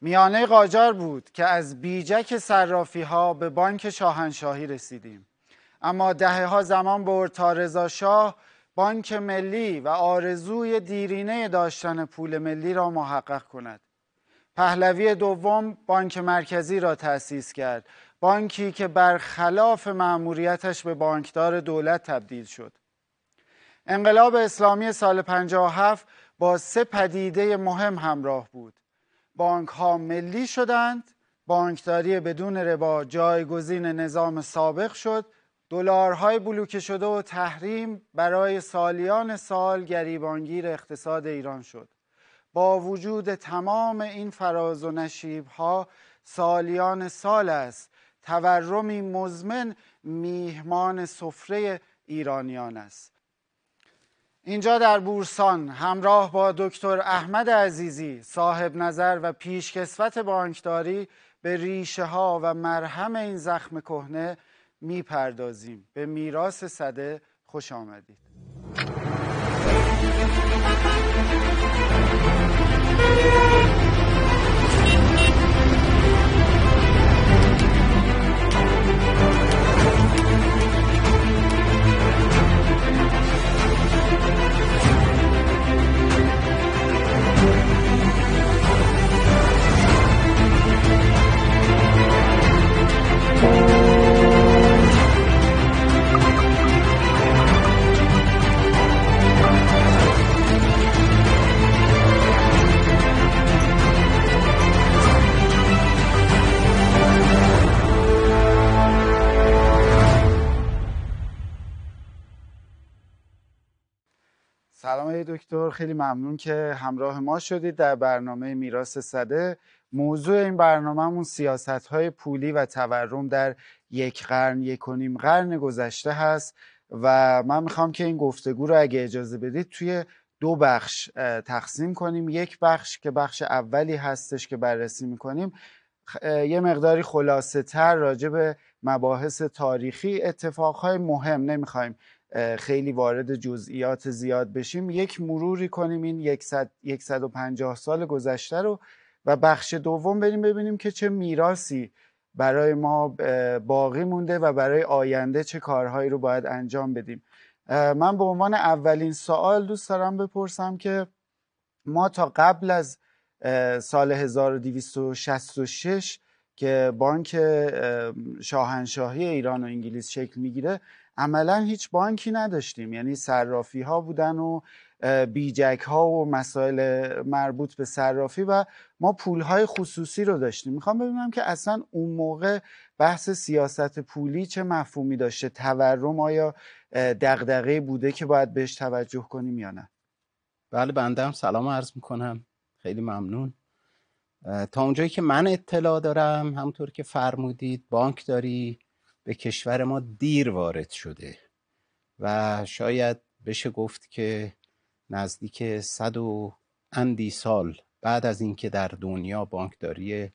میانه قاجار بود که از بیجک صرافی ها به بانک شاهنشاهی رسیدیم. اما دهه ها زمان برد تا رضا شاه بانک ملی و آرزوی دیرینه داشتن پول ملی را محقق کند. پهلوی دوم بانک مرکزی را تأسیس کرد. بانکی که برخلاف مأموریتش به بانکدار دولت تبدیل شد. انقلاب اسلامی سال 57 با سه پدیده مهم همراه بود. بانک ها ملی شدند. بانکداری بدون ربا جایگزین نظام سابق شد. دلارهای بلوکه شده و تحریم برای سالیان سال گریبانگیر اقتصاد ایران شد. با وجود تمام این فراز و نشیب ها سالیان سال است. تورمی مزمن میهمان سفره ایرانیان است. اینجا در بورسان همراه با دکتر احمد عزیزی صاحب نظر و پیشکسوت بانکداری به ریشه ها و مرهم این زخم کهنه می‌پردازیم. به میراث صده خوش آمدید. دکتر خیلی ممنون که همراه ما شدید در برنامه میراث صده. موضوع این برنامهمون سیاست های پولی و تورم در یک قرن یک و نیم قرن گذشته هست و من می‌خوام که این گفتگو رو اگه اجازه بدید توی دو بخش تقسیم کنیم. یک بخش که بخش اولی هستش که بررسی می‌کنیم یه مقداری خلاصه تر راجع به مباحث تاریخی اتفاقهای مهم. نمی‌خوایم خیلی وارد جزئیات زیاد بشیم. یک مروری کنیم این 150 سال گذشته رو و بخش دوم بریم ببینیم که چه میراسی برای ما باقی مونده و برای آینده چه کارهایی رو باید انجام بدیم. من به عنوان اولین سوال دوست دارم بپرسم که ما تا قبل از سال 1266 که بانک شاهنشاهی ایران و انگلیس شکل می‌گیره عملا هیچ بانکی نداشتیم. یعنی صرافی ها بودن و بیجک ها و مسائل مربوط به صرافی و ما پول های خصوصی رو داشتیم. می‌خوام ببینم که اصلا اون موقع بحث سیاست پولی چه مفهومی داشته تورم آیا دغدغه بوده که باید بهش توجه کنیم یا نه؟ بله بنده سلام عرض می‌کنم. خیلی ممنون. تا اونجایی که من اطلاع دارم همونطور که فرمودید بانک داری به کشور ما دیر وارد شده و شاید بشه گفت که نزدیک صد و اندی سال بعد از اینکه در دنیا بانکداری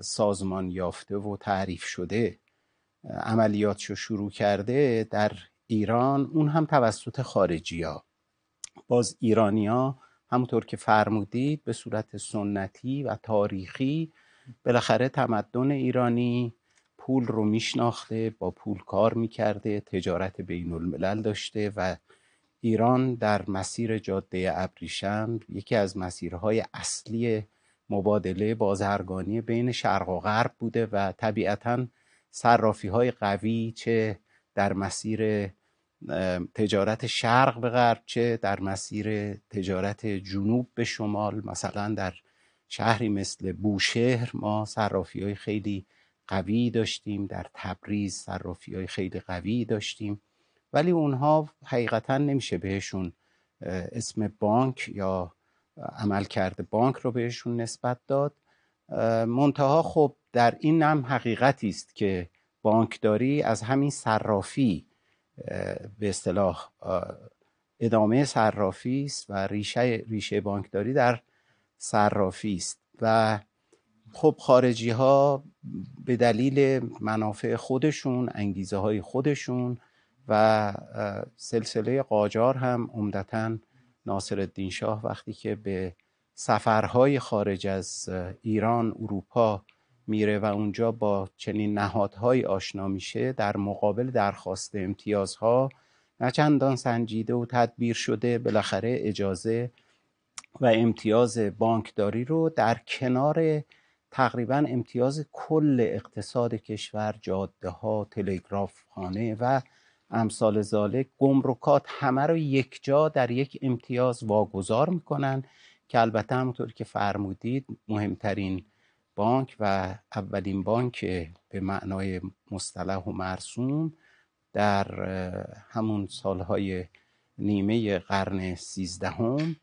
سازمان یافته و تعریف شده عملیاتشو شروع کرده در ایران اون هم توسط خارجی ها باز ایرانیا همونطور که فرمودید به صورت سنتی و تاریخی بالاخره تمدن ایرانی پول رو میشناخته با پول کار می‌کرده تجارت بین الملل داشته و ایران در مسیر جاده ابریشم یکی از مسیرهای اصلی مبادله بازرگانی بین شرق و غرب بوده و طبیعتا صرافی های قوی چه در مسیر تجارت شرق به غرب چه در مسیر تجارت جنوب به شمال مثلا در شهری مثل بوشهر ما صرافی های خیلی قوی داشتیم در تبریز صرافی های خیلی قوی داشتیم. ولی اونها حقیقتا نمیشه بهشون اسم بانک یا عمل کرده بانک رو بهشون نسبت داد. منتها خب در این هم حقیقتی است که بانکداری از همین صرافی به اصطلاح ادامه صرافی است و ریشه ریشه بانکداری در صرافی است. و خب خارجی ها به دلیل منافع خودشون انگیزه های خودشون و سلسله قاجار هم عمدتا ناصر الدین شاه وقتی که به سفرهای خارج از ایران اروپا میره و اونجا با چنین نهادهایی آشنا میشه در مقابل درخواست امتیازها نه چندان سنجیده و تدبیر شده بالاخره اجازه و امتیاز بانکداری رو در کنار تقریبا امتیاز کل اقتصاد کشور جاده ها تلگراف خانه و امثال ذالک گمرکات همه رو یک جا در یک امتیاز واگذار می‌کنن که البته همونطور که فرمودید مهمترین بانک و اولین بانک به معنای مصطلح و مرسوم در همون سالهای نیمه قرن سیزدهم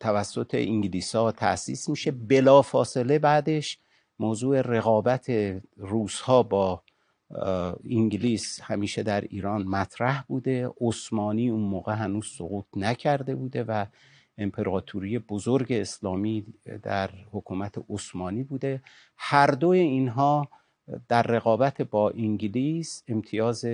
توسط انگلیس ها تأسیس میشه. بلا فاصله بعدش موضوع رقابت روس ها با انگلیس همیشه در ایران مطرح بوده. عثمانی اون موقع هنوز سقوط نکرده بوده و امپراتوری بزرگ اسلامی در حکومت عثمانی بوده. هر دو اینها در رقابت با انگلیس امتیاز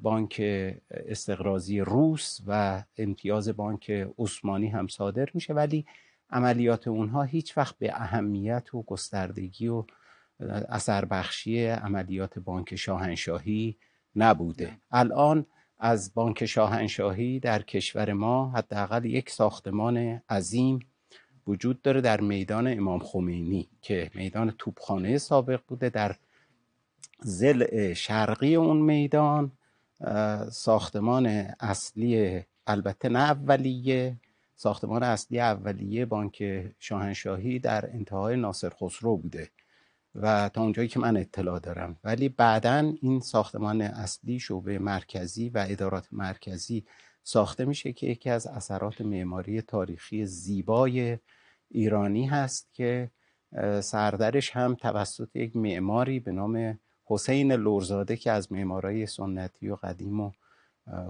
بانک استقرازی روس و امتیاز بانک عثمانی هم صادر میشه ولی عملیات اونها هیچ وقت به اهمیت و گستردگی و اثر بخشی عملیات بانک شاهنشاهی نبوده. الان از بانک شاهنشاهی در کشور ما حداقل یک ساختمان عظیم وجود داره در میدان امام خمینی که میدان توپخانه سابق بوده در زل شرقی اون میدان. ساختمان اصلی البته نه اولیه ساختمان اصلی اولیه بانک شاهنشاهی در انتهای ناصر خسرو بوده و تا اونجایی که من اطلاع دارم. ولی بعدا این ساختمان اصلی شعبه مرکزی و ادارات مرکزی ساخته میشه که یکی از اثرات معماری تاریخی زیبای ایرانی هست که سردرش هم توسط یک معماری به نام حسین لورزاده که از معمارای سنتی و قدیم و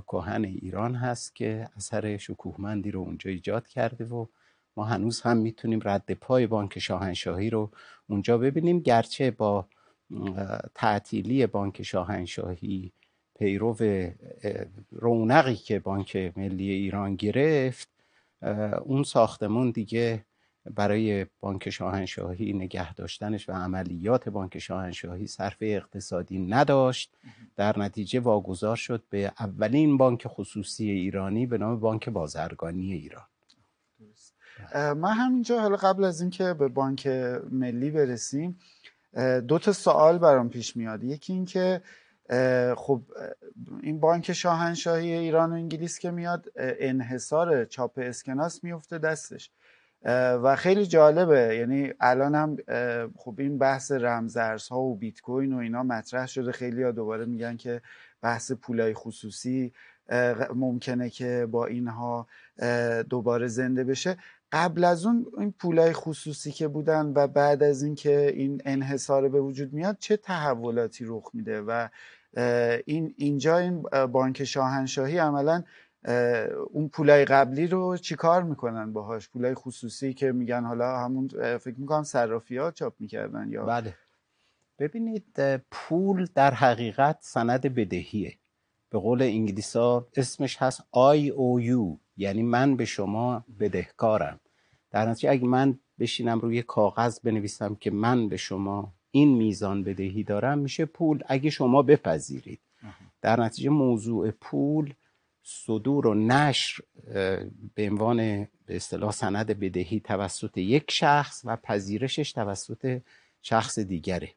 کهن ایران هست که اثر شکوهمندی رو اونجا ایجاد کرده و ما هنوز هم می‌تونیم رد پای بانک شاهنشاهی رو اونجا ببینیم. گرچه با تعطیلی بانک شاهنشاهی پیرو رونقی که بانک ملی ایران گرفت اون ساختمون دیگه برای بانک شاهنشاهی نگه داشتنش و عملیات بانک شاهنشاهی صرف اقتصادی نداشت. در نتیجه واگذار شد به اولین بانک خصوصی ایرانی به نام بانک بازرگانی ایران. من همینجا حالا قبل از اینکه به بانک ملی برسیم دو تا سوال برام پیش میاد. یکی اینکه خب این بانک شاهنشاهی ایران و انگلیس که میاد انحصار چاپ اسکناس میفته دستش. و خیلی جالبه. یعنی الان هم خب این بحث رمزارزها و بیت کوین و اینا مطرح شده. خیلی ها دوباره میگن که بحث پولای خصوصی ممکنه که با اینها دوباره زنده بشه. قبل از اون این پولای خصوصی که بودن و بعد از اینکه این انحصار به وجود میاد چه تحولاتی رخ میده؟ و این اینجا این بانک شاهنشاهی عملا اون پولای قبلی رو چیکار می‌کنن باهاش؟ پولای خصوصی که میگن حالا همون فکر می‌کنم صرافی ها چاپ می‌کردن یا بله. ببینید پول در حقیقت سند بدهیه. به قول انگلیسا اسمش هست IOU یعنی من به شما بدهکارم. در نتیجه اگه من بشینم روی کاغذ بنویسم که من به شما این میزان بدهی دارم میشه پول. اگه شما بپذیرید. در نتیجه موضوع پول صدور و نشر به عنوان به اصطلاح سند بدهی توسط یک شخص و پذیرشش توسط شخص دیگره.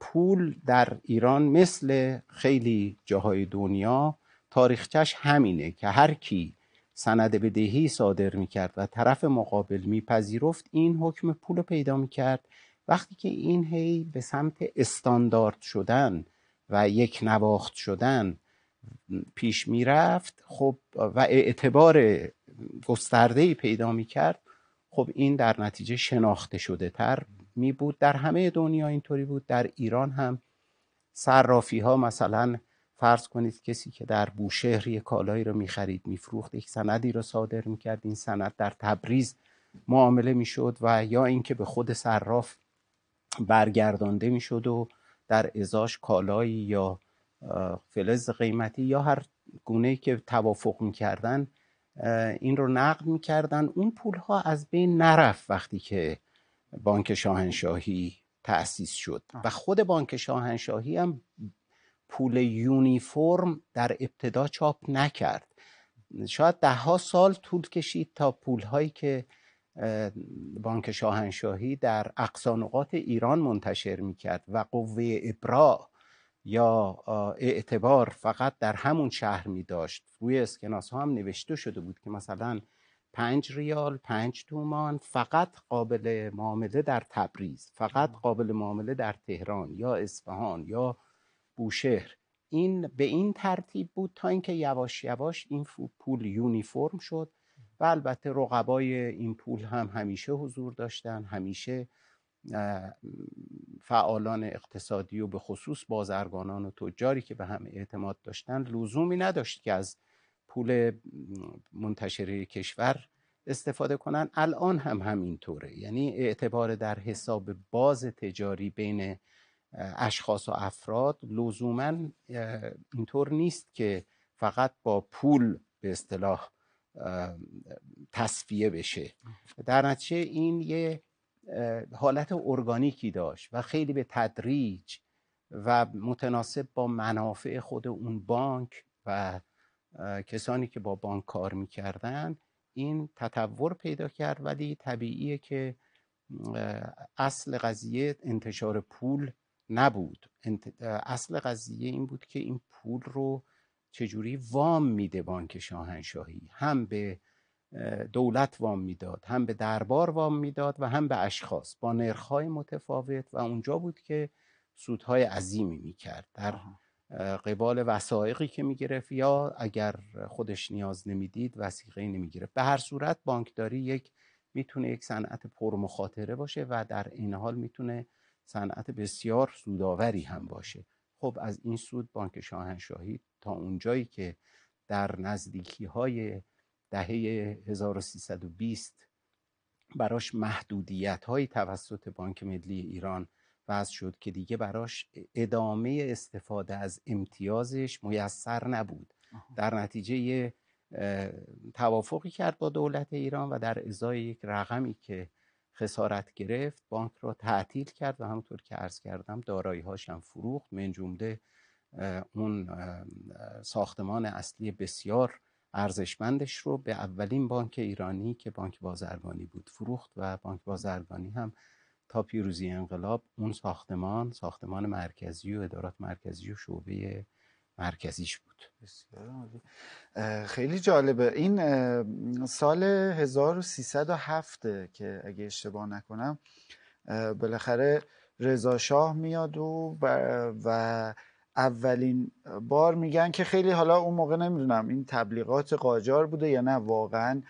پول در ایران مثل خیلی جاهای دنیا تاریخچش همینه که هر کی سند بدهی صادر می‌کرد و طرف مقابل میپذیرفت این حکم پول پیدا می‌کرد. وقتی که این هی به سمت استاندارد شدن و یک نواخت شدن پیش می‌رفت خب و اعتبار گسترده پیدا می‌کرد. خب این در نتیجه شناخته شده تر می بود در همه دنیا اینطوری بود. در ایران هم صرافی ها مثلا فرض کنید کسی که در بوشهر یک کالایی رو می‌خرید میفروخت یک سندی رو صادر می‌کرد. این سند در تبریز معامله می‌شد و یا اینکه به خود صراف برگردانده می‌شد و در ازاش کالایی یا فلز قیمتی یا هر گونه که توافق می‌کردن این رو نقد می‌کردن. اون پول ها از بین نرفت وقتی که بانک شاهنشاهی تأسیس شد. و خود بانک شاهنشاهی هم پول یونیفرم در ابتدا چاپ نکرد. شاید ده ها سال طول کشید تا پول هایی که بانک شاهنشاهی در اقصانقات ایران منتشر می‌کرد و قوه ابراع یا اعتبار فقط در همون شهر می داشت. روی اسکناس ها هم نوشته شده بود که مثلا پنج ریال پنج تومان فقط قابل معامله در تبریز فقط قابل معامله در تهران یا اصفهان یا بوشهر. این به این ترتیب بود تا اینکه یواش یواش این پول یونیفرم شد و البته رقبای این پول هم همیشه حضور داشتن همیشه فعالان اقتصادی و به خصوص بازرگانان و تجاری که به هم اعتماد داشتن لزومی نداشت که از پول منتشره کشور استفاده کنن. الان هم همینطوره. یعنی اعتبار در حساب باز تجاری بین اشخاص و افراد لزوما اینطور نیست که فقط با پول به اصطلاح تصفیه بشه. در نتیجه این یه حالت ارگانیکی داشت و خیلی به تدریج و متناسب با منافع خود اون بانک و کسانی که با بانک کار می‌کردن این تطور پیدا کرد. ولی طبیعیه که اصل قضیه انتشار پول نبود. اصل قضیه این بود که این پول رو چجوری وام میده بانک شاهنشاهی؟ هم به دولت وام می‌داد هم به دربار وام می‌داد و هم به اشخاص با نرخهای متفاوت و اونجا بود که سودهای عظیمی می‌کرد. در قبال وسایقی که می‌گرفت یا اگر خودش نیاز نمی‌دید وسیقه نمی‌گرفت. به هر صورت بانکداری یک می‌تونه یک صنعت پرمخاطره باشه و در این حال می‌تونه صنعت بسیار سوداوری هم باشه. خب از این سود بانک شاهنشاهی تا اونجایی که در نزدیکی های دهه 1320 براش محدودیت های توسط بانک ملی ایران وضع شد که دیگه براش ادامه استفاده از امتیازش میسر نبود. در نتیجه توافقی کرد با دولت ایران و در ازای یک رقمی که خسارت گرفت بانک را تعطیل کرد و همونطور که عرض کردم دارایی هم فروخت. من جمله اون ساختمان اصلی بسیار ارزشمندش رو به اولین بانک ایرانی که بانک بازرگانی بود فروخت و بانک بازرگانی هم تا پیروزی انقلاب اون ساختمان ساختمان مرکزی و ادارات مرکزی و شعبه مرکزیش بود. خیلی جالبه. این سال 1307 که اگه اشتباه نکنم بالاخره رضا شاه میاد و, و اولین بار میگن که خیلی حالا اون موقع نمی‌دونم این تبلیغات قاجار بوده یا نه واقعا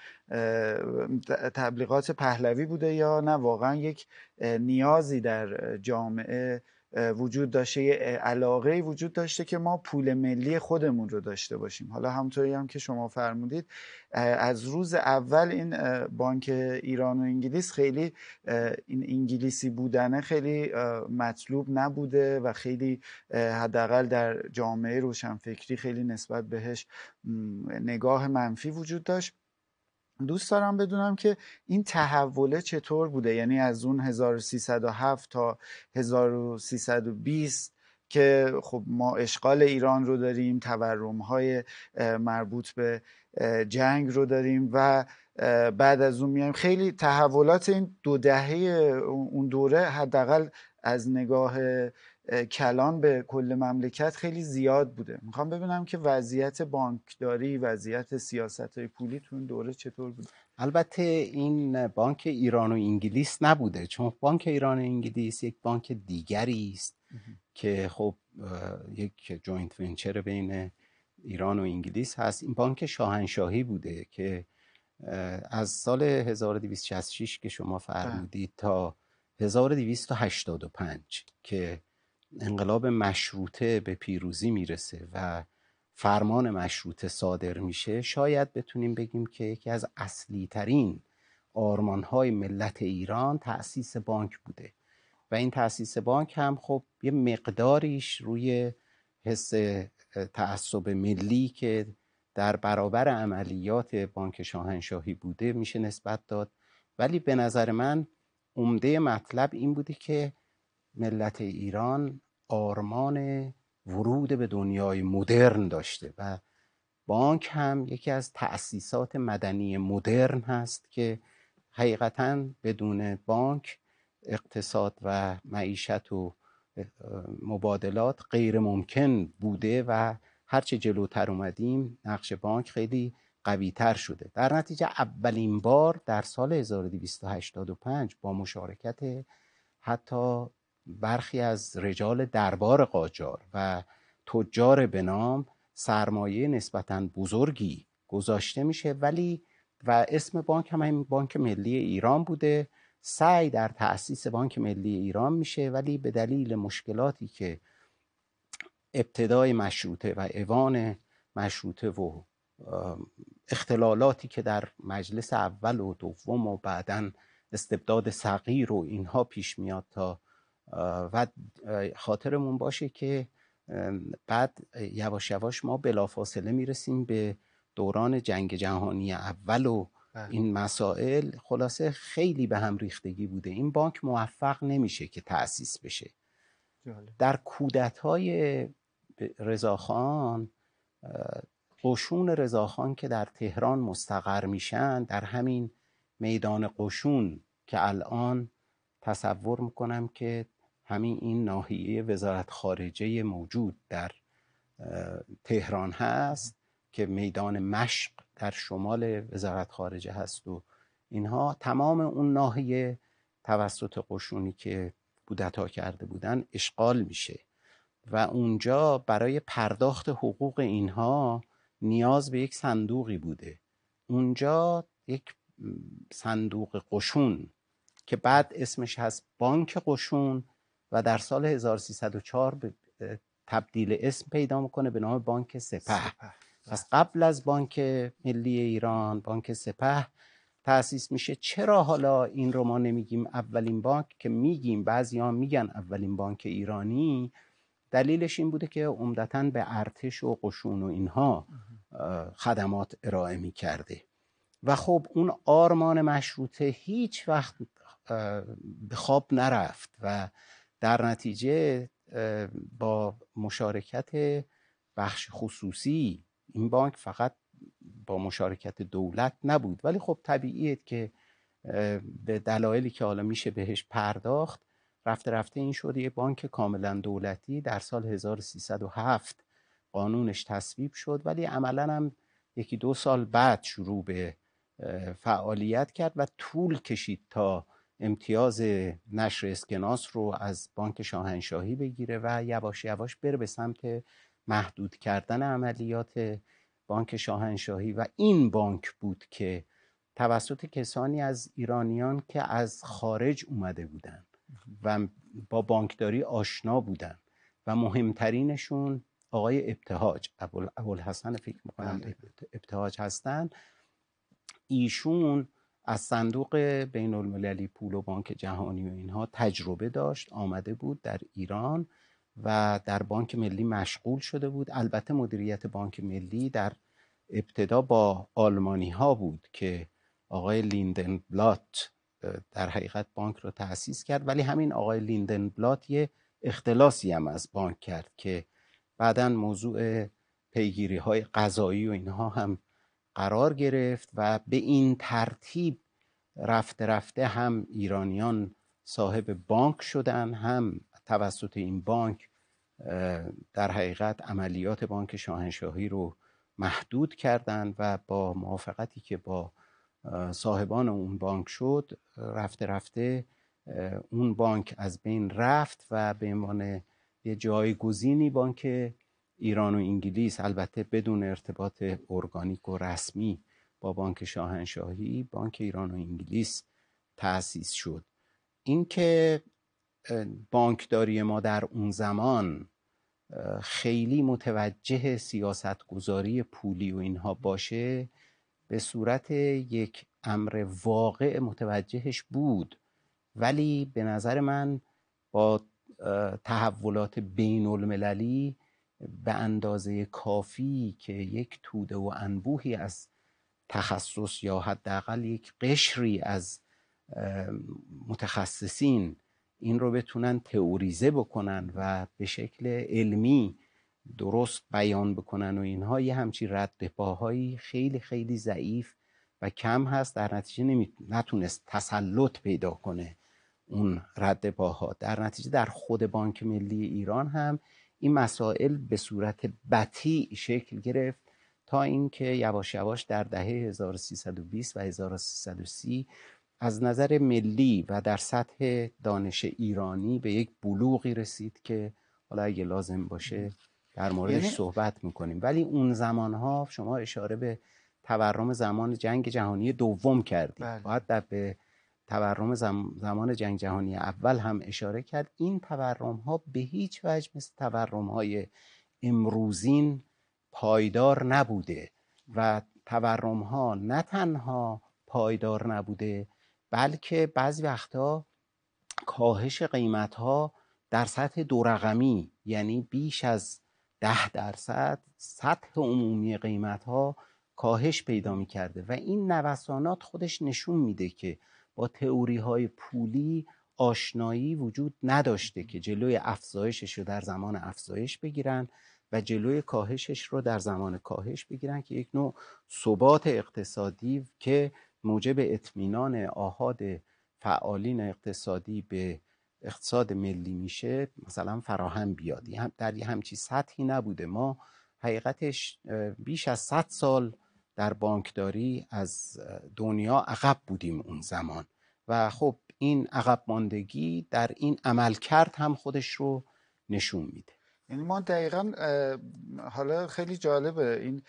تبلیغات پهلوی بوده یا نه واقعا یک نیازی در جامعه وجود داشته یه علاقه وجود داشته که ما پول ملی خودمون رو داشته باشیم. حالا همطوری هم که شما فرمودید از روز اول این بانک ایران و انگلیس خیلی این انگلیسی بودنه خیلی مطلوب نبوده و خیلی حداقل در جامعه روشنفکری خیلی نسبت بهش نگاه منفی وجود داشت. دوست دارم بدونم که این تحوله چطور بوده؟ یعنی از اون 1307 تا 1320 که خب ما اشغال ایران رو داریم تورم های مربوط به جنگ رو داریم و بعد از اون میایم. خیلی تحولات این دو دهه اون دوره حداقل از نگاه کلان به کل مملکت خیلی زیاد بوده. می‌خوام ببینم که وضعیت بانکداری وضعیت سیاست های پولی تو این دوره چطور بوده البته این بانک ایران و انگلیس نبوده. چون بانک ایران و انگلیس یک بانک دیگری است که خب یک joint venture بین ایران و انگلیس هست. این بانک شاهنشاهی بوده که از سال 1266 که شما فرمودید تا 1285 که انقلاب مشروطه به پیروزی می‌رسه و فرمان مشروطه صادر میشه شاید بتونیم بگیم که یکی از اصلی ترین آرمان های ملت ایران تأسیس بانک بوده. و این تأسیس بانک هم خب یه مقداریش روی حس تعصب ملی که در برابر عملیات بانک شاهنشاهی بوده میشه نسبت داد. ولی به نظر من عمده مطلب این بوده که ملت ایران آرمان ورود به دنیای مدرن داشته و بانک هم یکی از تأسیسات مدنی مدرن هست که حقیقتا بدون بانک اقتصاد و معیشت و مبادلات غیر ممکن بوده و هرچه جلوتر اومدیم نقش بانک خیلی قوی تر شده. در نتیجه اولین بار در سال 1285 با مشارکت حتی برخی از رجال دربار قاجار و تجار به نام سرمایه نسبتا بزرگی گذاشته میشه ولی و اسم بانک هم این بانک ملی ایران بوده. سعی در تأسیس بانک ملی ایران میشه ولی به دلیل مشکلاتی که ابتدای مشروطه و اوان مشروطه و اختلالاتی که در مجلس اول و دوم و بعدا استبداد صغیر و اینها پیش میاد تا و خاطرمون باشه که بعد یواش یواش ما بلافاصله می‌رسیم به دوران جنگ جهانی اول و بله. این مسائل. خلاصه خیلی به هم ریختگی بوده. این بانک موفق نمیشه که تأسیس بشه. در کودت های رضاخان قشون رضاخان که در تهران مستقر میشن در همین میدان قشون که الان تصور می‌کنم که همین این ناحیه وزارت خارجه موجود در تهران هست که میدان مشق در شمال وزارت خارجه هست و اینها تمام اون ناحیه توسط قشونی که بودتا کرده بودن اشغال میشه و اونجا برای پرداخت حقوق اینها نیاز به یک صندوقی بوده. اونجا یک صندوق قشون که بعد اسمش هست بانک قشون و در سال 1304 تبدیل اسم پیدا می‌کنه به نام بانک سپه. پس قبل از بانک ملی ایران بانک سپه تأسیس میشه. چرا حالا این رو ما نمیگیم اولین بانک؟ که میگیم بعضی ها میگن اولین بانک ایرانی. دلیلش این بوده که عمدتا به ارتش و قشون و اینها خدمات ارائه می‌کرده. و خب اون آرمان مشروطه هیچ وقت به خواب نرفت و در نتیجه با مشارکت بخش خصوصی این بانک فقط با مشارکت دولت نبود. ولی خب طبیعیه که به دلایلی که حالا میشه بهش پرداخت رفته رفته این شد یه بانک کاملا دولتی در سال 1307 قانونش تصویب شد ولی عملا هم یکی دو سال بعد شروع به فعالیت کرد و طول کشید تا امتیاز نشر اسکناس رو از بانک شاهنشاهی بگیره و یواش یواش بره به سمت محدود کردن عملیات بانک شاهنشاهی. و این بانک بود که توسط کسانی از ایرانیان که از خارج اومده بودن و با بانکداری آشنا بودن. و مهمترینشون آقای ابتهاج ابوالحسن فکر می‌کنم بله. ابتهاج هستن. ایشون از صندوق بین المللی پول و بانک جهانی و اینها تجربه داشت آمده بود در ایران و در بانک ملی مشغول شده بود. البته مدیریت بانک ملی در ابتدا با آلمانی ها بود که آقای لیندن بلات در حقیقت بانک رو تأسیس کرد. ولی همین آقای لیندن بلات یه اختلاسی هم از بانک کرد که بعدا موضوع پیگیری های قضایی و اینها هم قرار گرفت و به این ترتیب رفته رفته هم ایرانیان صاحب بانک شدن هم توسط این بانک در حقیقت عملیات بانک شاهنشاهی رو محدود کردند و با موافقتی که با صاحبان اون بانک شد رفته رفته اون بانک از بین رفت و به عنوان یه جایگزینی بانک ایران و انگلیس البته بدون ارتباط ارگانیک و رسمی با بانک شاهنشاهی بانک ایران و انگلیس تأسیس شد. اینکه بانکداری ما در اون زمان خیلی متوجه سیاست گذاری پولی و اینها باشه به صورت یک امر واقع متوجهش بود. ولی به نظر من با تحولات بین المللی به اندازه کافی که یک توده و انبوهی از تخصص یا حداقل یک قشری از متخصصین این رو بتونن تئوریزه بکنن و به شکل علمی درست بیان بکنن و اینها یه همچی رد پاهایی خیلی خیلی ضعیف و کم هست در نتیجه. نتونست تسلط پیدا کنه اون رد پاها در نتیجه در خود بانک ملی ایران هم این مسائل به صورت بطیع شکل گرفت تا اینکه یواش یواش در دهه 1320 و 1330 از نظر ملی و در سطح دانش ایرانی به یک بلوغی رسید که حالا اگه لازم باشه در موردش یعنی... صحبت می‌کنیم ولی اون زمانها شما اشاره به تورم زمان جنگ جهانی دوم کردید بله. باید در به تورم زمان جنگ جهانی اول هم اشاره کرد. این تورم ها به هیچ وجه مثل تورم های امروزین پایدار نبوده و تورم ها نه تنها پایدار نبوده بلکه بعضی وقتا کاهش قیمت ها در سطح دو رقمی یعنی بیش از ده درصد سطح عمومی قیمت ها کاهش پیدا می کرده و این نوسانات خودش نشون میده که با تئوری های پولی آشنایی وجود نداشته که جلوی افزایشش رو در زمان افزایش بگیرن و جلوی کاهشش رو در زمان کاهش بگیرن که یک نوع ثبات اقتصادی که موجب اطمینان آهاد فعالین اقتصادی به اقتصاد ملی میشه مثلا فراهم بیاد. در یه همچی سطحی نبوده. ما حقیقتش بیش از 100 سال در بانکداری از دنیا عقب بودیم اون زمان. و خب این عقب ماندگی در این عمل کرد هم خودش رو نشون میده. یعنی ما دقیقا حالا خیلی جالبه. این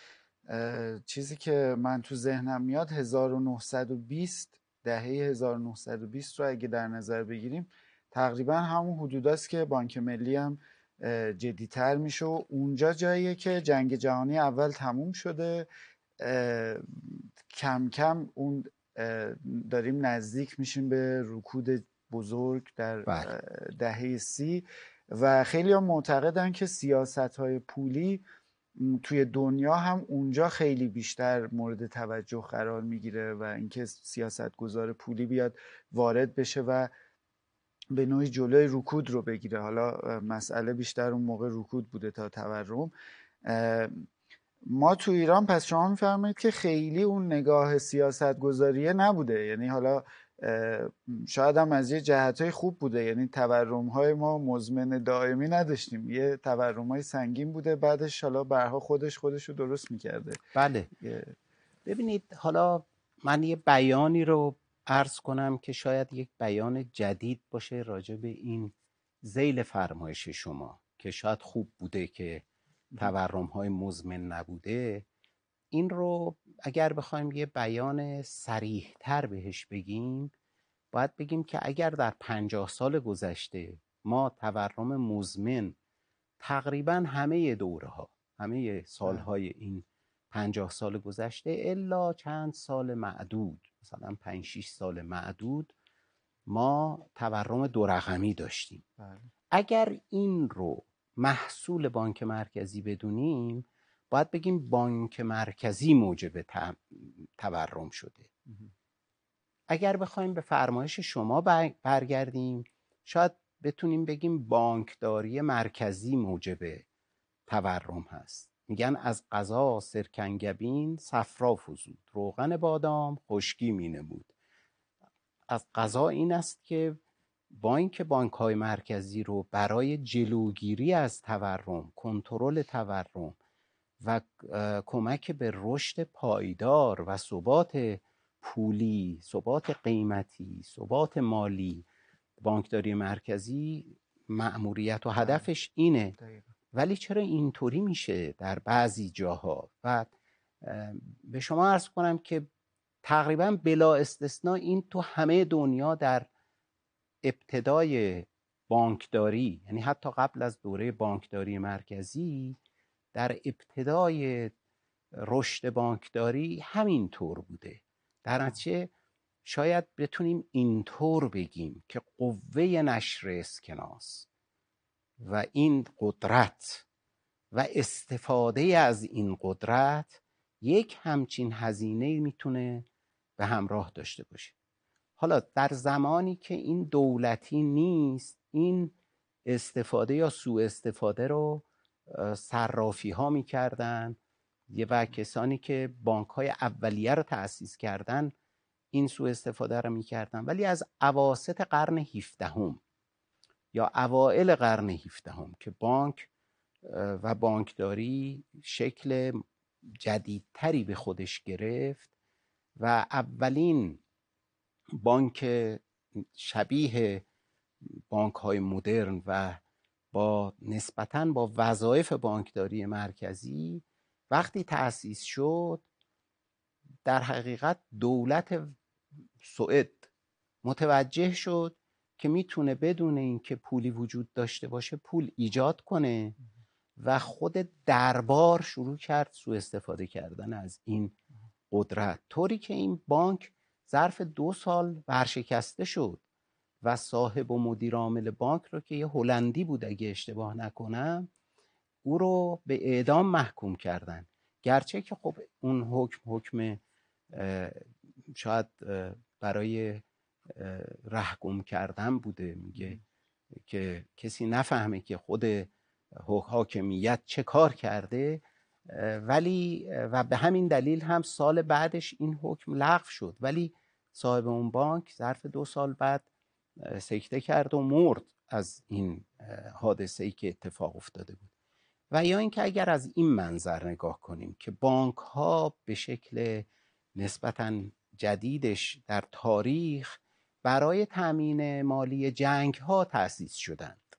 چیزی که من تو ذهنم میاد 1920 دهه 1920 رو اگه در نظر بگیریم تقریبا همون حدوداست که بانک ملی هم جدیتر میشه. و اونجا جاییه که جنگ جهانی اول تموم شده. کم کم اون داریم نزدیک میشیم به رکود بزرگ در بله. دهه سی و خیلی هم معتقدن که سیاست های پولی توی دنیا هم اونجا خیلی بیشتر مورد توجه قرار می‌گیره و اینکه سیاست گذار پولی بیاد وارد بشه و به نوعی جلوی رکود رو بگیره حالا مسئله بیشتر اون موقع رکود بوده تا تورم ما تو ایران پس شما میفرمایید که خیلی اون نگاه سیاست گذاریه نبوده. یعنی حالا شاید هم از یه جهت های خوب بوده. یعنی تورم های ما مزمن دائمی نداشتیم. یه تورم های سنگین بوده. بعدش حالا برها خودش خودش رو درست می‌کرده. بله. ببینید حالا من یه بیانی رو عرض کنم که شاید یک بیان جدید باشه راجع به این زیل فرمایش شما که شاید خوب بوده که تورم های مزمن نبوده این رو اگر بخوایم یه بیان سریح تر بهش بگیم باید بگیم که اگر در پنجاه سال گذشته ما تورم مزمن تقریبا همه دوره ها همه سالهای بله. این پنجاه سال گذشته الا چند سال معدود مثلا پنج شیش سال معدود ما تورم دو رقمی داشتیم بله. اگر این رو محصول بانک مرکزی بدونیم باید بگیم بانک مرکزی موجب تورم شده. اگر بخوایم به فرمایش شما برگردیم شاید بتونیم بگیم بانکداری مرکزی موجب تورم هست. میگن از غذا سرکنگبین صفرا فزود. روغن بادام خشکی مینمود از غذا این است که بانک بانک های مرکزی رو برای جلوگیری از تورم کنترل تورم و کمک به رشد پایدار و ثبات پولی ثبات قیمتی ثبات مالی بانکداری مرکزی مأموریت و هدفش اینه. ولی چرا اینطوری میشه در بعضی جاها؟ و به شما ارز کنم که تقریبا بلا استثنا این تو همه دنیا در ابتدای بانکداری یعنی حتی قبل از دوره بانکداری مرکزی در ابتدای رشد بانکداری همین طور بوده. در نتیجه شاید بتونیم اینطور بگیم که قوه نشر اسکناس و این قدرت و استفاده از این قدرت یک همچین هزینه می‌تونه به همراه داشته باشه. حالا در زمانی که این دولتی نیست این استفاده یا سوء استفاده رو صرافی ها می‌کردن. و کسانی که بانک های اولیه رو تأسیس کردن این سوء استفاده رو می‌کردن. ولی از عواست قرن 17 هم یا اوائل قرن 17 هم که بانک و بانکداری شکل جدیدتری به خودش گرفت و اولین بانک شبیه بانک های مدرن و با نسبتا با وظایف بانکداری مرکزی وقتی تأسیس شد در حقیقت دولت سوئد متوجه شد که می‌تونه بدون اینکه پولی وجود داشته باشه پول ایجاد کنه و خود دربار شروع کرد سوء استفاده کردن از این قدرت. طوری که این بانک ظرف دو سال ورشکسته شد و صاحب و مدیر عامل بانک رو که یه هلندی بود اگه اشتباه نکنم او رو به اعدام محکوم کردن. گرچه که خب اون حکم حکم شاید برای رهگم کردن بوده. میگه که کسی نفهمه که خود حاکمیت چه کار کرده ولی و به همین دلیل هم سال بعدش این حکم لغو شد. ولی صاحب اون بانک ظرف دو سال بعد سکته کرد و مرد از این حادثه ای که اتفاق افتاده بود. و یا اینکه اگر از این منظر نگاه کنیم که بانک ها به شکل نسبتا جدیدش در تاریخ برای تامین مالی جنگ ها تأسیس شدند.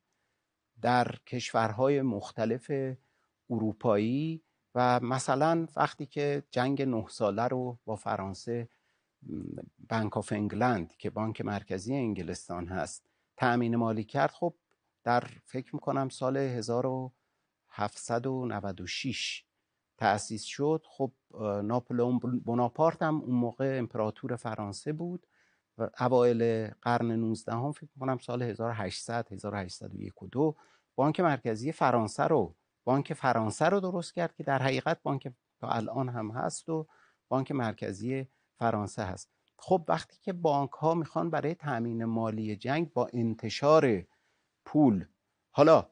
در کشورهای مختلف اروپایی و مثلا وقتی که جنگ نه ساله رو با فرانسه بانک آف انگلند که بانک مرکزی انگلستان هست تأمین مالی کرد. خب در فکر می‌کنم سال 1796 تأسیس شد. خب ناپلئون بناپارت هم اون موقع امپراتور فرانسه بود و اوایل قرن 19 هم فکر کنم سال 1800 1801 و دو بانک مرکزی فرانسه رو بانک فرانسه رو درست کرد که در حقیقت بانک تا الان هم هست و بانک مرکزی فرانسه هست. خب وقتی که بانک ها می‌خوان برای تامین مالی جنگ با انتشار پول حالا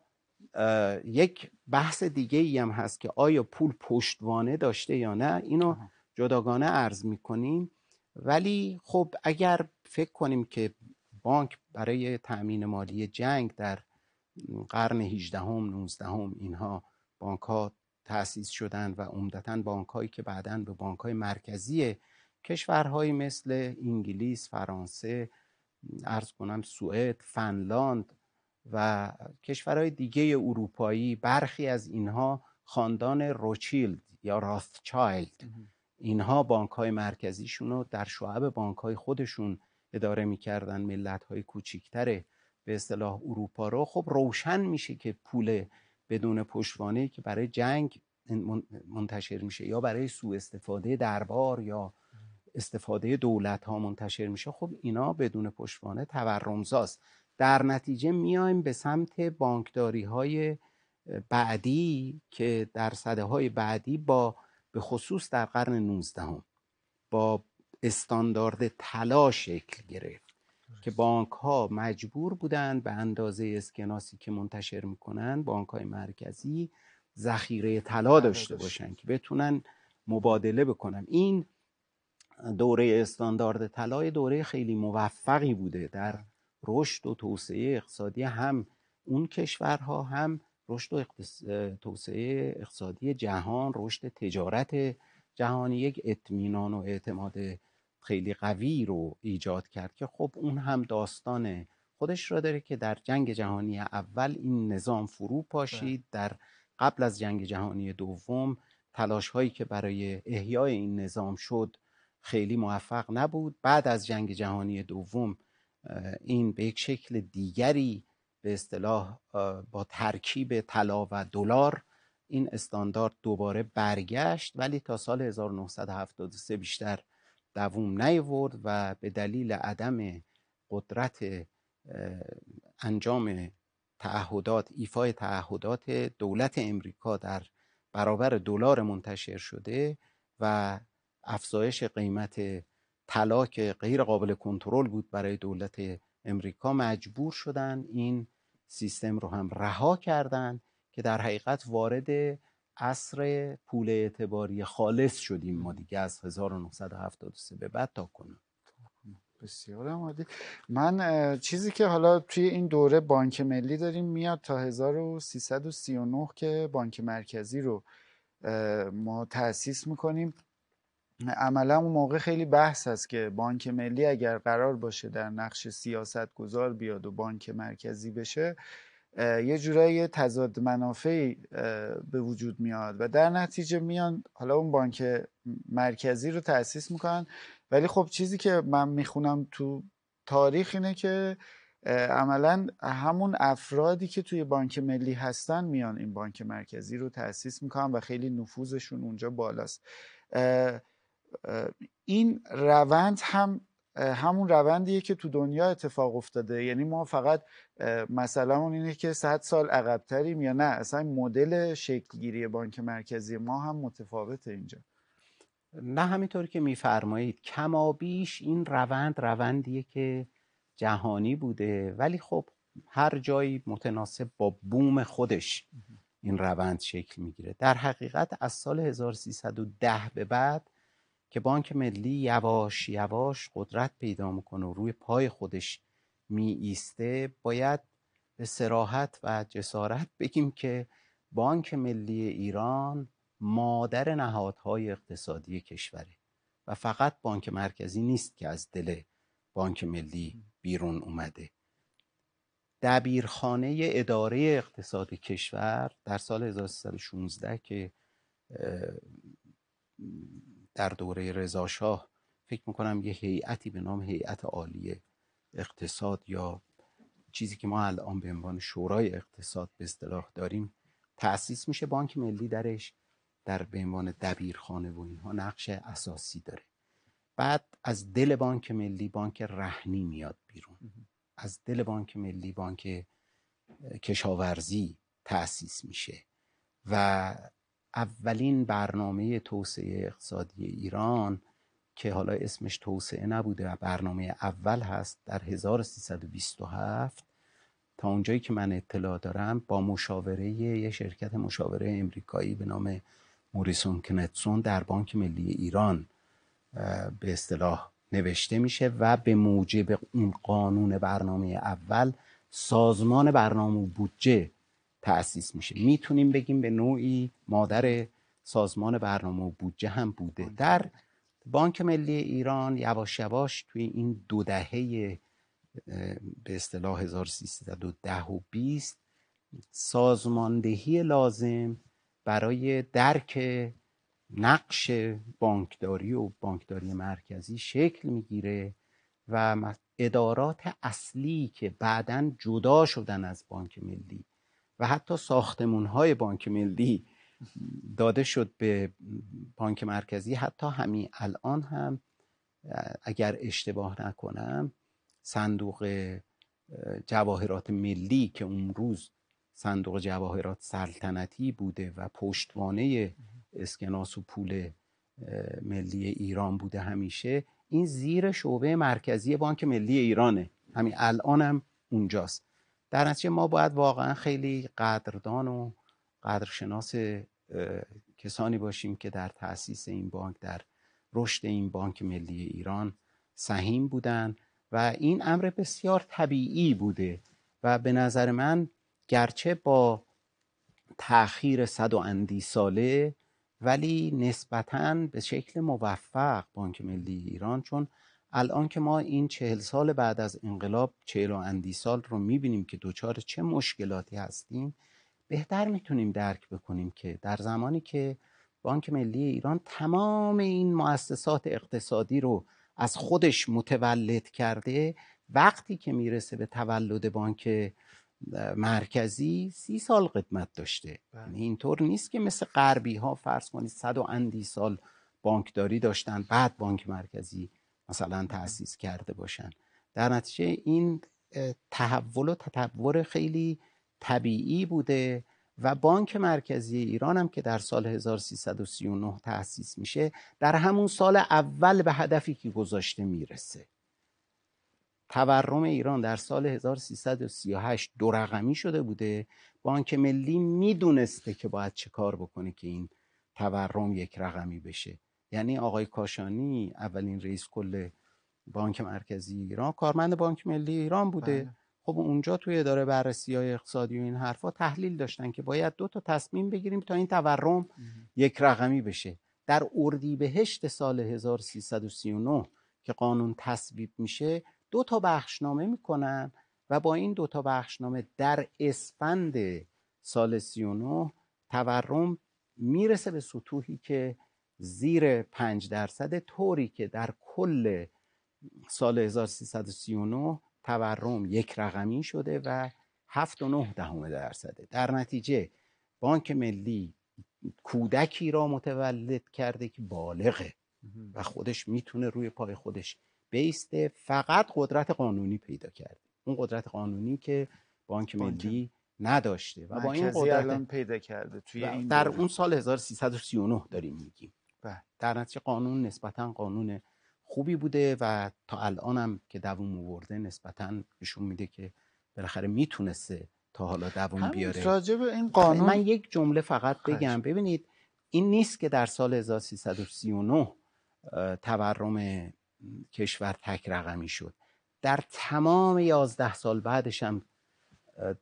یک بحث دیگه ای هم هست که آیا پول پشتوانه داشته یا نه اینو جداگانه عرض می‌کنیم. ولی خب اگر فکر کنیم که بانک برای تأمین مالی جنگ در قرن 18 هم 19 هم اینها بانک ها تأسیس شدن و عمدتا بانک هایی که بعدا به بانک های مرکزی کشورهایی مثل انگلیس، فرانسه، ارز کنم سوئد، فنلاند و کشورهای دیگه اروپایی برخی از اینها خاندان روچیلد یا راثچایلد اینها بانک های مرکزیشون رو در شعب بانک های خودشون اداره می‌کردن ملت های کوچیکتر به اصطلاح اروپا رو خب روشن میشه که پول بدون پشتوانه که برای جنگ منتشر میشه یا برای سوء استفاده دربار یا استفاده دولت ها منتشر میشه خب اینا بدون پشتوانه تورمزاست. در نتیجه میایم به سمت بانکداری های بعدی که در صده های بعدی با به خصوص در قرن 19 هم با استاندارد طلا شکل گرفت که بانک ها مجبور بودند به اندازه اسکناسی که منتشر می‌کنن بانک های مرکزی ذخیره طلا داشته باشن که بتونن مبادله بکنن. این دوره استاندارد طلای دوره خیلی موفقی بوده در رشد و توسعه اقتصادی هم اون کشورها هم رشد و توسعه اقتصادی جهان رشد تجارت جهانی یک اطمینان و اعتماد خیلی قوی رو ایجاد کرد که خب اون هم داستان خودش را داره که در جنگ جهانی اول این نظام فرو پاشید بله. در قبل از جنگ جهانی دوم تلاش هایی که برای احیای این نظام شد خیلی موفق نبود. بعد از جنگ جهانی دوم این به یک شکل دیگری به اصطلاح با ترکیب طلا و دلار این استاندارد دوباره برگشت. ولی تا سال 1973 بیشتر دووم نیورد و به دلیل عدم قدرت انجام تعهدات ایفای تعهدات دولت امریکا در برابر دلار منتشر شده و افزایش قیمت طلا که غیر قابل کنترل بود برای دولت امریکا. مجبور شدن این سیستم رو هم رها کردن که در حقیقت وارد عصر پول اعتباری خالص شدیم ما دیگه از 1973 به بعد تا کنم بسیار عالی. من چیزی که حالا توی این دوره بانک ملی داریم میاد تا 1339 که بانک مرکزی رو ما تأسیس می‌کنیم. عملا اون موقع خیلی بحث هست که بانک ملی اگر قرار باشه در نقش سیاست گذار بیاد و بانک مرکزی بشه یه جورایی تضاد منافعی به وجود میاد و در نتیجه میان حالا اون بانک مرکزی رو تأسیس می‌کنن. ولی خب چیزی که من می‌خونم تو تاریخ اینه که عملا همون افرادی که توی بانک ملی هستن میان این بانک مرکزی رو تأسیس می‌کنن و خیلی نفوذشون اونجا بالاست. این روند هم همون روندیه که تو دنیا اتفاق افتاده. یعنی ما فقط مثلا اینه که صد سال عقبتریم یا نه. اصلا مدل شکلگیری بانک مرکزی ما هم متفاوته اینجا. نه همینطور که میفرمایید. کمابیش این روند روندیه که جهانی بوده. ولی خب هر جایی متناسب با بوم خودش این روند شکل می‌گیره. در حقیقت از سال 1310 به بعد که بانک ملی یواش یواش قدرت پیدا می‌کنه و روی پای خودش می ایسته باید به سراحت و جسارت بگیم که بانک ملی ایران مادر نهادهای اقتصادی کشوره و فقط بانک مرکزی نیست که از دل بانک ملی بیرون اومده. دبیرخانه اداره اقتصاد کشور در سال 1316 که در دوره رضاشاه فکر می‌کنم یه هیئتی به نام هیئت عالی اقتصاد یا چیزی که ما الان به عنوان شورای اقتصاد به اصطلاح داریم تأسیس میشه بانک ملی درش در به عنوان دبیرخانه و اینها نقش اساسی داره. بعد از دل بانک ملی بانک رهنی میاد بیرون. از دل بانک ملی بانک کشاورزی تأسیس میشه و اولین برنامه توسعه اقتصادی ایران که حالا اسمش توسعه نبوده و برنامه اول هست در 1327 تا اونجایی که من اطلاع دارم با مشاوره یه شرکت مشاوره امریکایی به نام موریسون کنتسون در بانک ملی ایران به اصطلاح نوشته میشه و به موجب اون قانون برنامه اول سازمان برنامه بودجه تأسیس میشه. می‌تونیم بگیم به نوعی مادر سازمان برنامه و بودجه هم بوده. در بانک ملی ایران یواش یواش توی این دو دهه به اصطلاح 1310 و 20 سازماندهی لازم برای درک نقش بانکداری و بانکداری مرکزی شکل می‌گیره و ادارات اصلی که بعدا جدا شدن از بانک ملی و حتی ساختمون های بانک ملی داده شد به بانک مرکزی. حتی همین الان هم اگر اشتباه نکنم صندوق جواهرات ملی که اون روز صندوق جواهرات سلطنتی بوده و پشتوانه اسکناس و پول ملی ایران بوده همیشه این زیر شعبه مرکزی بانک ملی ایرانه. همین الان هم اونجاست. در نتیجه ما باید واقعا خیلی قدردان و قدرشناس کسانی باشیم که در تاسیس این بانک در رشد این بانک ملی ایران سهیم بودن و این امر بسیار طبیعی بوده و به نظر من گرچه با تأخیر صد و اندی ساله ولی نسبتا به شکل موفق بانک ملی ایران چون الان که ما این چهل سال بعد از انقلاب چهل و اندی سال رو می‌بینیم که دوچار چه مشکلاتی هستیم بهتر می‌تونیم درک بکنیم که در زمانی که بانک ملی ایران تمام این مؤسسات اقتصادی رو از خودش متولد کرده وقتی که می‌رسه به تولد بانک مرکزی سی سال قدمت داشته بله. یعنی اینطور نیست که مثل غربی ها فرض کنید صد و اندی سال بانکداری داشتن بعد بانک مرکزی مثلا تأسیس کرده باشن. در نتیجه این تحول و تطور خیلی طبیعی بوده و بانک مرکزی ایران هم که در سال 1339 تأسیس میشه در همون سال اول به هدفی که گذاشته می‌رسه. تورم ایران در سال 1338 دو رقمی شده بوده. بانک ملی می‌دونسته که باید چه کار بکنه که این تورم یک رقمی بشه. یعنی آقای کاشانی اولین رئیس کل بانک مرکزی ایران کارمند بانک ملی ایران بوده. بله. خب اونجا توی اداره بررسی های اقتصادی و این حرفا تحلیل داشتن که باید دو تا تصمیم بگیریم تا این تورم یک رقمی بشه. در اردیبهشت سال 1339 که قانون تصویب میشه دو تا بخشنامه می‌کنن و با این دو تا بخشنامه در اسفند سال 39 تورم می‌رسه به سطوحی که زیر 5 درصد طوری که در کل سال 1339 تورم یک رقمی شده و 7.9 دهم درصده. در نتیجه بانک ملی کودکی را متولد کرده که بالغه و خودش می‌تونه روی پای خودش بیسته. فقط قدرت قانونی پیدا کرده. اون قدرت قانونی که بانک ملی نداشته و با این قدرت پیدا کرده توی این در اون سال 1339 داریم میگیم. بله. در نتیجه قانون نسبتا قانون خوبی بوده و تا الانم که دووم آورده نسبتا نشون میده که بالاخره می‌تونسته تا حالا دووم بیاره. راجب این قانون من یک جمله فقط بگم. ببینید این نیست که در سال 1339 تورم کشور تک رقمی شد. در تمام یازده سال بعدش هم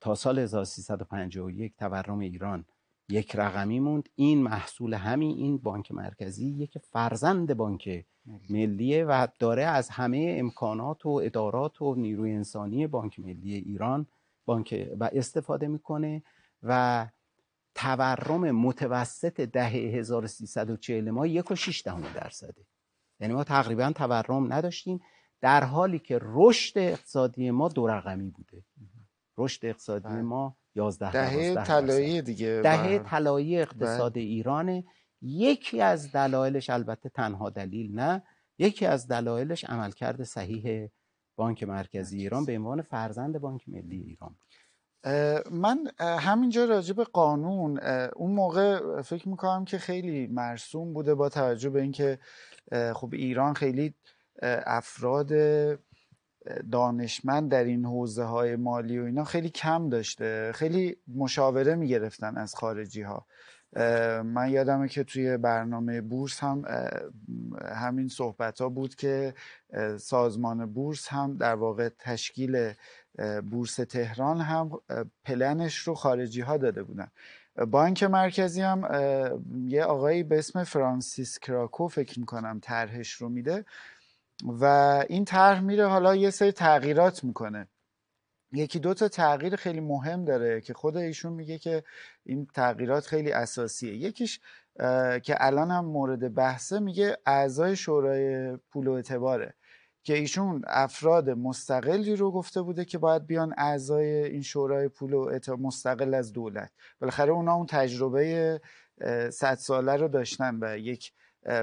تا سال 1351 تورم ایران یک رقمی موند. این محصول همین این بانک مرکزی یک فرزند بانک ملیه و داره از همه امکانات و ادارات و نیروی انسانی بانک ملی ایران بانک و استفاده می‌کنه و تورم متوسط دهه 1340 ما یک و شیش دهم درصده. یعنی ما تقریبا تورم نداشتیم. در حالی که رشد اقتصادی ما دو رقمی بوده. رشد اقتصادی بله. ما 11 دهه طلایی دیگه دهه طلایی اقتصاد بله. ایرانه. یکی از دلایلش البته تنها دلیل نه یکی از دلایلش عملکرد صحیح بانک مرکزی ایران به عنوان فرزند بانک ملی ایران من همینجا راجع به قانون اون موقع فکر می‌کنم که خیلی مرسوم بوده با توجه به اینکه خب ایران خیلی افراد دانشمند در این حوزه های مالی و اینا خیلی کم داشته. خیلی مشاوره می‌گرفتن از خارجی ها من یادمه که توی برنامه بورس هم همین صحبت ها بود که سازمان بورس هم در واقع تشکیل بورس تهران هم پلنش رو خارجی ها داده بودن. بانک مرکزی هم یه آقایی به اسم فرانسیس کراکو فکر می‌کنم طرحش رو میده. و این طرح میره حالا یه سری تغییرات می‌کنه. یکی دو تا تغییر خیلی مهم داره که خود ایشون میگه که این تغییرات خیلی اساسیه. یکیش که الان هم مورد بحثه میگه اعضای شورای پول و اعتباره که ایشون افراد مستقلی رو گفته بوده که باید بیان اعضای این شورای پول و اعتبار مستقل از دولت. بالاخره اونا اون تجربه صد ساله رو داشتن و یک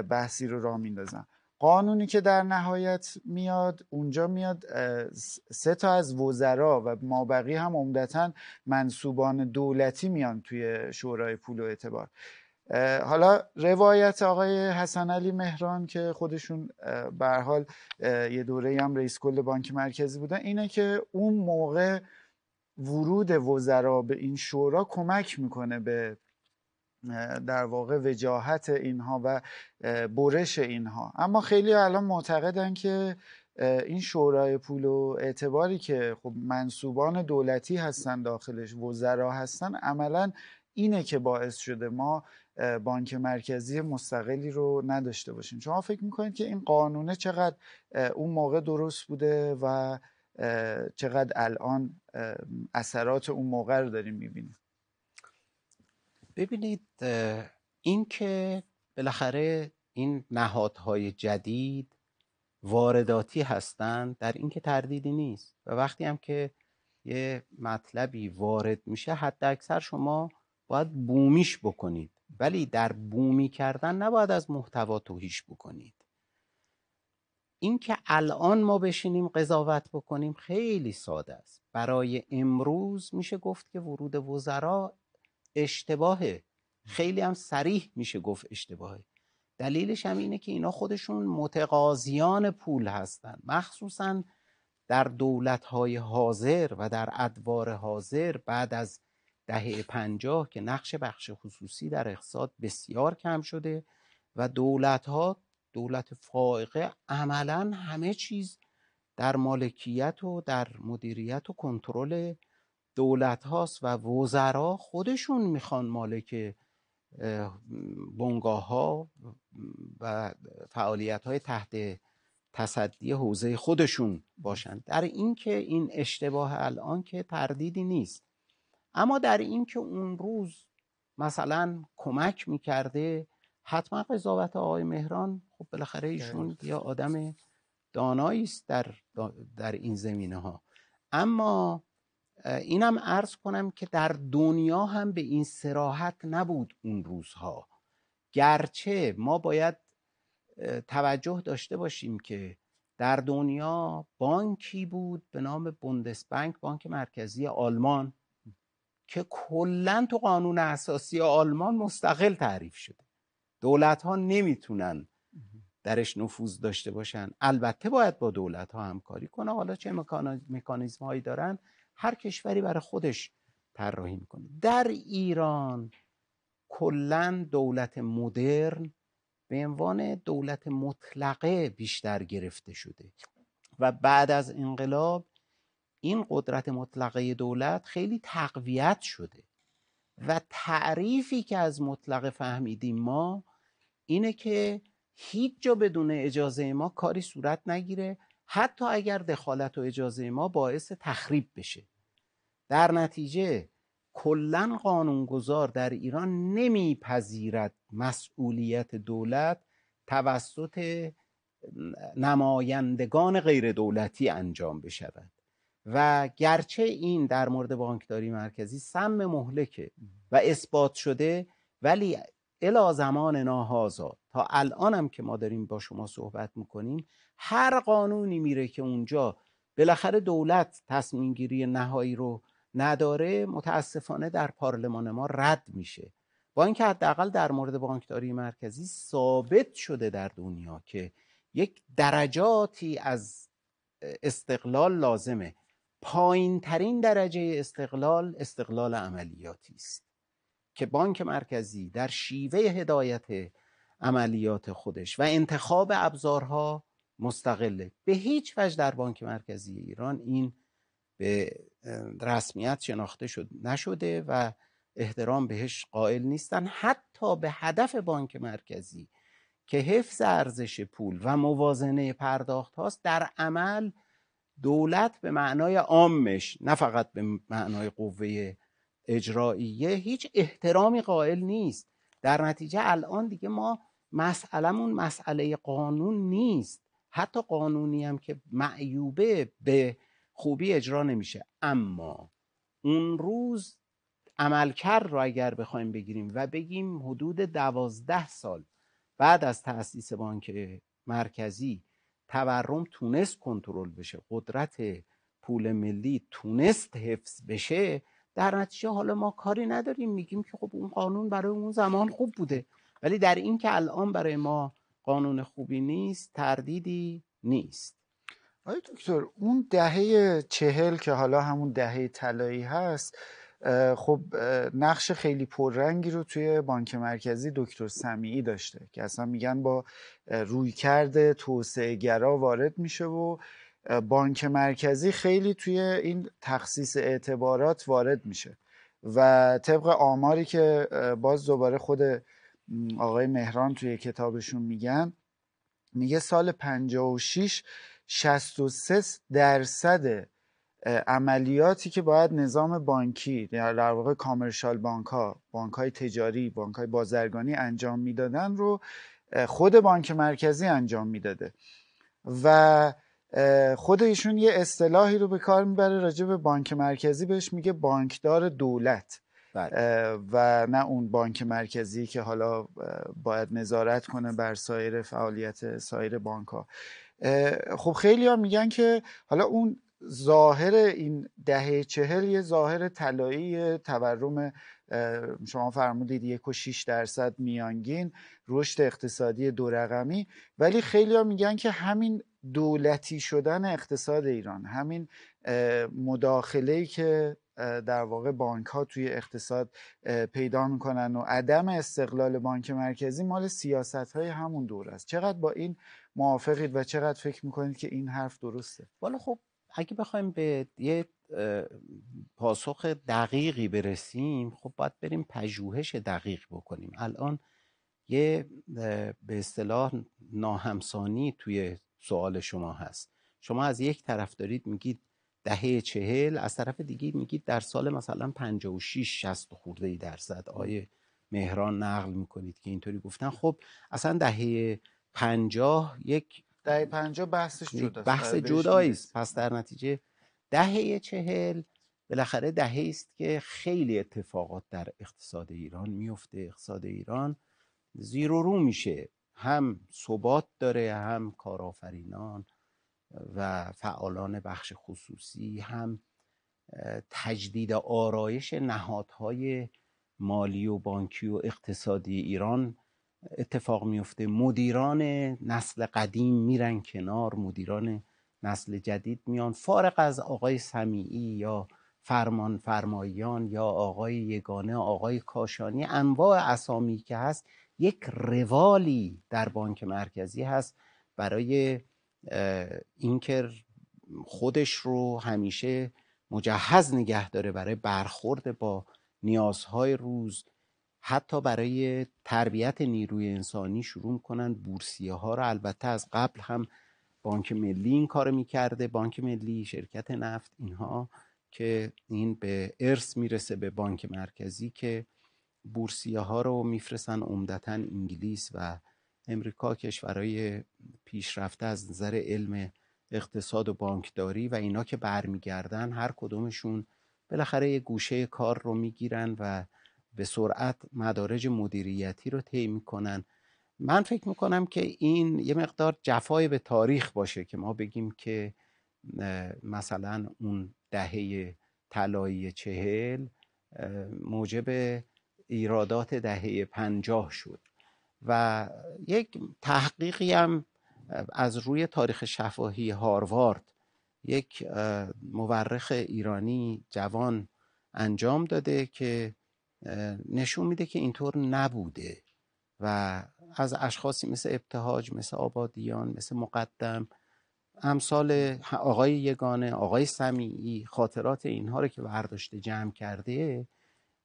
بحثی رو راه میندازن. قانونی که در نهایت میاد اونجا میاد. سه تا از وزرا و مابقی هم عمدتا منصوبان دولتی میان توی شورای پول و اعتبار. حالا روایت آقای حسن علی مهران که خودشون به حال یه دوره هم رئیس کل بانک مرکزی بودن اینه که اون موقع ورود وزرا به این شورا کمک می‌کنه به در واقع وجاهت اینها و برش اینها. اما خیلی الان معتقدن که این شورای پول و اعتباری که خب منصوبان دولتی هستن داخلش وزرا هستن عملا اینه که باعث شده ما بانک مرکزی مستقلی رو نداشته باشیم. شما فکر می‌کنید که این قانونه چقدر اون موقع درست بوده و چقدر الان اثرات اون موقع رو داریم می‌بینیم؟ ببینید این که بالاخره این نهادهای جدید وارداتی هستند در اینکه تردیدی نیست و وقتی هم که یه مطلبی وارد میشه حد اکثر شما باید بومیش بکنید. ولی در بومی کردن نباید از محتوا توهیش بکنید. اینکه الان ما بشینیم قضاوت بکنیم خیلی ساده است. برای امروز میشه گفت که ورود وزرا اشتباهه خیلی هم سریح میشه گفت اشتباهه دلیلش هم اینه که اینا خودشون متقاضیان پول هستن. مخصوصا در دولتهای حاضر و در ادوار حاضر بعد از دهه پنجاه که نقش بخش خصوصی در اقتصاد بسیار کم شده و دولت ها دولت فائقه عملا همه چیز در مالکیت و در مدیریت و کنترل دولت هاست و وزرا خودشون می‌خوان مالک بنگاه ها و فعالیت های تحت تصدی حوزه خودشون باشند در اینکه این اشتباه الان که تردیدی نیست. اما در اینکه اون روز مثلا کمک می‌کرده حتما قضاوت آقای مهران خب بالاخره ایشون یا آدم دانایی است در در این زمینه ها اما اینم عرض کنم که در دنیا هم به این سراحت نبود اون روزها. گرچه ما باید توجه داشته باشیم که در دنیا بانکی بود به نام بوندسبانک بانک مرکزی آلمان که کلا تو قانون اساسی آلمان مستقل تعریف شده. دولت ها نمی‌تونن درش نفوذ داشته باشن. البته باید با دولت ها همکاری کنه حالا چه مکانیزم هایی دارن؟ هر کشوری برای خودش طراحی می‌کنه. در ایران کلا دولت مدرن به عنوان دولت مطلقه بیشتر گرفته شده و بعد از انقلاب این قدرت مطلقه دولت خیلی تقویت شده و تعریفی که از مطلقه فهمیدیم ما اینه که هیچ جا بدون اجازه ما کاری صورت نگیره حتی اگر دخالت و اجازه ما باعث تخریب بشه. در نتیجه کلا قانونگذار در ایران نمیپذیرد مسئولیت دولت توسط نمایندگان غیر دولتی انجام بشود. و گرچه این در مورد بانکداری مرکزی سم مهلکه و اثبات شده ولی الا زمان ناهازا تا الانم که ما داریم با شما صحبت می‌کنیم هر قانونی میره که اونجا بالاخره دولت تصمیم گیری نهایی رو نداره متاسفانه در پارلمان ما رد میشه. با اینکه حداقل در مورد بانکداری مرکزی ثابت شده در دنیا که یک درجاتی از استقلال لازمه. پایین ترین درجه استقلال استقلال عملیاتی است که بانک مرکزی در شیوه هدایت عملیات خودش و انتخاب ابزارها مستقله. به هیچ وجه در بانک مرکزی ایران این به رسمیت شناخته شد نشده و احترام بهش قائل نیستن. حتی به هدف بانک مرکزی که حفظ ارزش پول و موازنه پرداخت هاست در عمل دولت به معنای عامش نه فقط به معنای قوه اجراییه هیچ احترامی قائل نیست. در نتیجه الان دیگه ما مسئلهمون مسئله قانون نیست. حتی قانونی هم که معیوبه به خوبی اجرا نمیشه. اما اون روز عملکرد رو اگر بخوایم بگیریم و بگیم حدود دوازده سال بعد از تأسیس بانک مرکزی تورم تونست کنترل بشه قدرت پول ملی تونست حفظ بشه در نتیجه حالا ما کاری نداریم. میگیم که خب اون قانون برای اون زمان خوب بوده. ولی در این که الان برای ما قانون خوبی نیست تردیدی نیست. آیا دکتر اون دهه چهل که حالا همون دهه طلایی هست خب نقش خیلی پررنگی رو توی بانک مرکزی دکتر سمیعی داشته که اصلا میگن با رویکرد توسعه گرا وارد میشه و بانک مرکزی خیلی توی این تخصیص اعتبارات وارد میشه. و طبق آماری که باز دوباره خود آقای مهران توی کتابشون میگن میگه سال 56 63 درصد عملیاتی که باید نظام بانکی در واقع کامرشال بانک ها بانک های تجاری بانک های بازرگانی انجام می‌دادن رو خود بانک مرکزی انجام می‌داده. و خود ایشون یه اصطلاحی رو به کار می‌بره راجع به بانک مرکزی بهش میگه بانکدار دولت. بله. و نه اون بانک مرکزی که حالا باید نظارت کنه بر سایر فعالیت سایر بانک ها خب خیلی ها میگن که حالا اون ظاهر این دهه چهل یه ظاهر طلایی تورم شما فرمودید یک و شیش درصد میانگین رشد اقتصادی دو رقمی ولی خیلی ها میگن که همین دولتی شدن اقتصاد ایران همین مداخله که در واقع بانک ها توی اقتصاد پیدا می‌کنن و عدم استقلال بانک مرکزی مال سیاست های همون دور است. چقدر با این موافقید و چقدر فکر می‌کنید که این حرف درسته؟ والا خب اگه بخوایم به یه پاسخ دقیقی برسیم خب باید بریم پژوهش دقیق بکنیم. الان یه به اصطلاح ناهمسانی توی سوال شما هست. شما از یک طرف دارید میگید دهه چهل از طرف دیگه میگید در سال مثلا 56 60 خورده ای درصد. آیه مهران نقل می‌کنید که اینطوری گفتن. خب اصلا دهه پنجاه یک دهه پنجاه بحثش جداست. بحث جدایی است. پس در نتیجه دهه چهل بالاخره دهه است که خیلی اتفاقات در اقتصاد ایران میفته اقتصاد ایران زیر و رو میشه. هم ثبات داره هم کارآفرینان و فعالان بخش خصوصی هم تجدید آرایش نهادهای مالی و بانکی و اقتصادی ایران اتفاق میفته مدیران نسل قدیم میرن کنار مدیران نسل جدید میان. فارغ از آقای سمیعی یا فرمان فرمایان یا آقای یگانه آقای کاشانی انواع اسامی که هست یک روالی در بانک مرکزی هست برای اینکه خودش رو همیشه مجهز نگه داره برای برخورد با نیازهای روز. حتی برای تربیت نیروی انسانی شروع می‌کنن بورسیه ها رو. البته از قبل هم بانک ملی این کار می‌کرده. بانک ملی شرکت نفت اینها که این به ارث می‌رسه به بانک مرکزی که بورسیه ها رو میفرستن. عمدتا انگلیس و امریکا کشورهای پیشرفته از نظر علم اقتصاد و بانکداری و اینا که برمیگردن هر کدومشون بالاخره یه گوشه کار رو می‌گیرن و به سرعت مدارج مدیریتی رو طی می‌کنن. من فکر می‌کنم که این یه مقدار جفای به تاریخ باشه که ما بگیم که مثلا اون دهه طلایی چهل موجب ایرادات دهه پنجاه شد. و یک تحقیقی هم از روی تاریخ شفاهی هاروارد یک مورخ ایرانی جوان انجام داده که نشون میده که اینطور نبوده و از اشخاصی مثل ابتهاج مثل آبادیان مثل مقدم امثال آقای یگانه آقای سمیعی خاطرات اینها رو که برداشته جمع کرده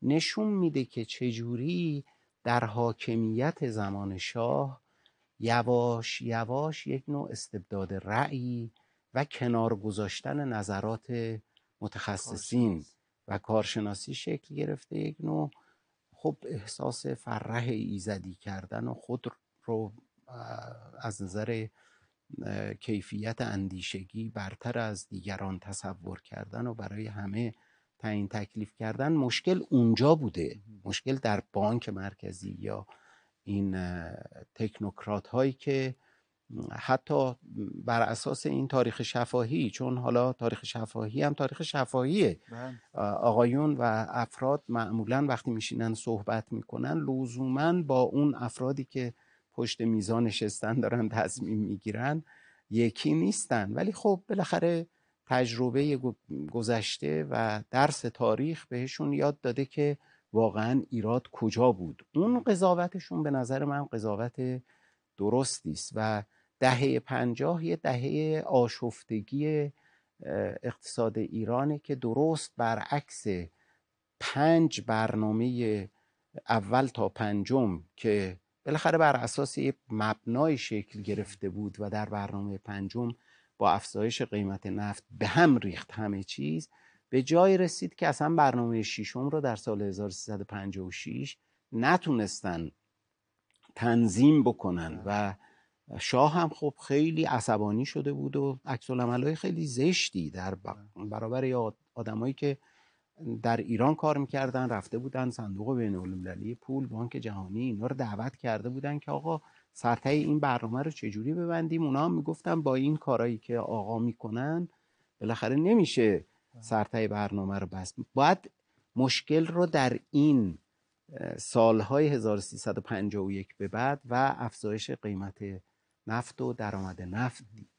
نشون میده که چجوری در حاکمیت زمان شاه یواش یواش یک نوع استبداد رأی و کنار گذاشتن نظرات متخصصین و کارشناسی شکل گرفته یک نوع خب احساس فرح ایزدی کردن و خود رو از نظر کیفیت اندیشگی برتر از دیگران تصور کردن و برای همه تعیین تکلیف کردن. مشکل اونجا بوده. مشکل در بانک مرکزی یا این تکنوکرات هایی که حتی بر اساس این تاریخ شفاهی چون حالا تاریخ شفاهی هم تاریخ شفاهیه بله. آقایون و افراد معمولا وقتی میشینن صحبت می‌کنن لزوما با اون افرادی که پشت میزان نشستن دارن تصمیم می‌گیرن یکی نیستن ولی خب بالاخره تجربه گذشته و درس تاریخ بهشون یاد داده که واقعا ایراد کجا بود؟ اون قضاوتشون به نظر من قضاوت درستی است و دهه پنجاه یه دهه آشفتگی اقتصاد ایرانه که درست برعکس پنج برنامه اول تا پنجم که بالاخره بر اساس یه مبنای شکل گرفته بود و در برنامه پنجم با افزایش قیمت نفت به هم ریخت همه چیز. به جای رسید که اصلا برنامه شیشم رو در سال 1356 نتونستن تنظیم بکنن و شاه هم خب خیلی عصبانی شده بود و عکس های خیلی زشتی در برابر آدمایی که در ایران کار می‌کردن رفته بودن صندوق بین المللی پول بانک جهانی اینا رو دعوت کرده بودن که آقا سرتای این برنامه رو چجوری ببندیم؟ اونا هم می‌گفتن با این کارایی که آقا می‌کنن بالاخره نمیشه سرتای برنامه رو بست. باید مشکل رو در این سالهای 1351 به بعد و افزایش قیمت نفت و درآمد نفت دید.